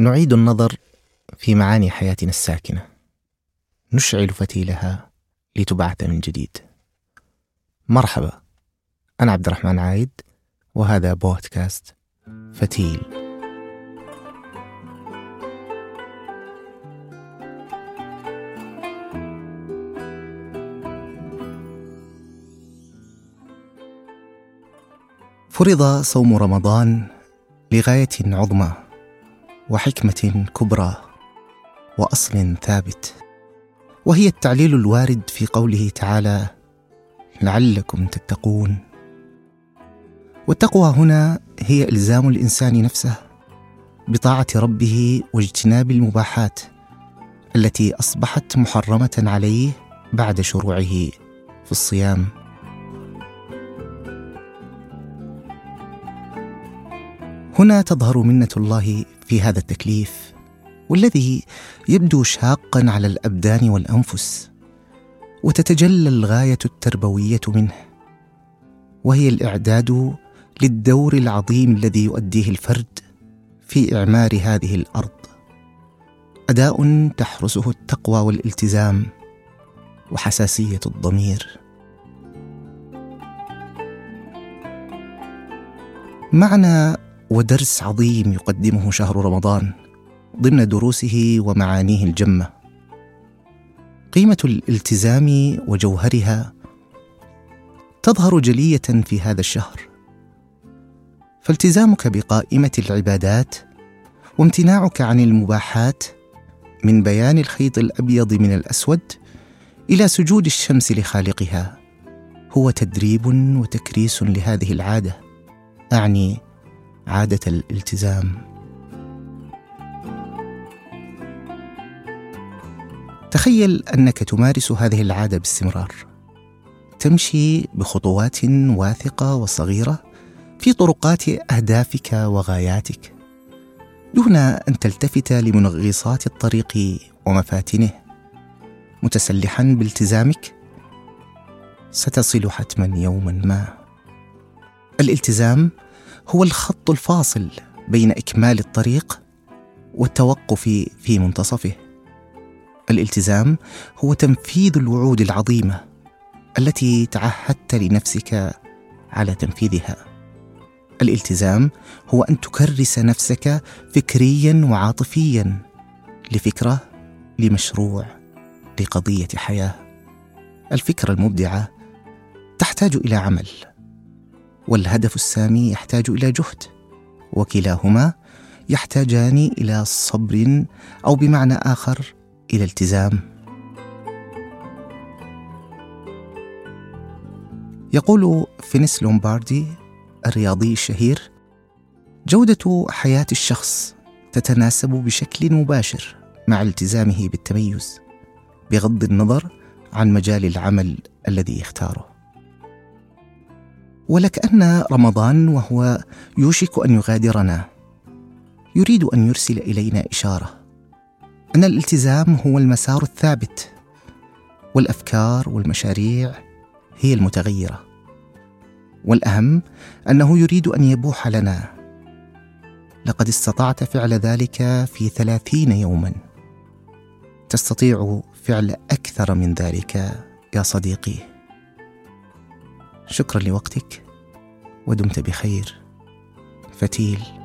نعيد النظر في معاني حياتنا الساكنة. نشعل فتيلها لتبعث من جديد. مرحبا أنا عبد الرحمن عايد وهذا بودكاست فتيل. فرض صوم رمضان لغاية عظمى. وحكمة كبرى وأصل ثابت وهي التعليل الوارد في قوله تعالى لعلكم تتقون والتقوى هنا هي إلزام الإنسان نفسه بطاعة ربه واجتناب المباحات التي أصبحت محرمة عليه بعد شروعه في الصيام. هنا تظهر منة الله في هذا التكليف والذي يبدو شاقا على الأبدان والأنفس وتتجلى الغاية التربوية منه وهي الإعداد للدور العظيم الذي يؤديه الفرد في إعمار هذه الأرض. أداء تحرسه التقوى والالتزام وحساسية الضمير. معنى ودرس عظيم يقدمه شهر رمضان ضمن دروسه ومعانيه الجمة. قيمة الالتزام وجوهرها تظهر جلية في هذا الشهر. فالتزامك بقائمة العبادات وامتناعك عن المباحات من بيان الخيط الأبيض من الأسود إلى سجود الشمس لخالقها هو تدريب وتكريس لهذه العادة. أعني عادة الالتزام. تخيل أنك تمارس هذه العادة باستمرار. تمشي بخطوات واثقة وصغيرة في طرقات أهدافك وغاياتك. دون أن تلتفت لمنغصات الطريق ومفاتنه. متسلحا بالتزامك. ستصل حتما يوما ما. الالتزام هو الخط الفاصل بين إكمال الطريق والتوقف في منتصفه. الالتزام هو تنفيذ الوعود العظيمة التي تعهدت لنفسك على تنفيذها. الالتزام هو أن تكرس نفسك فكريا وعاطفيا لفكرة لمشروع لقضية حياة. الفكرة المبدعة تحتاج إلى عمل. والهدف السامي يحتاج إلى جهد وكلاهما يحتاجان إلى صبر أو بمعنى آخر إلى التزام. يقول فينيس لومباردي الرياضي الشهير جودة حياة الشخص تتناسب بشكل مباشر مع التزامه بالتميز بغض النظر عن مجال العمل الذي يختاره. ولكأن رمضان وهو يوشك أن يغادرنا. يريد أن يرسل إلينا إشارة. أن الالتزام هو المسار الثابت. والأفكار والمشاريع هي المتغيرة. والأهم أنه يريد أن يبوح لنا. لقد استطعت فعل ذلك في ثلاثين يوما. تستطيع فعل أكثر من ذلك يا صديقي. شكرا لوقتك ودمت بخير. فتيل.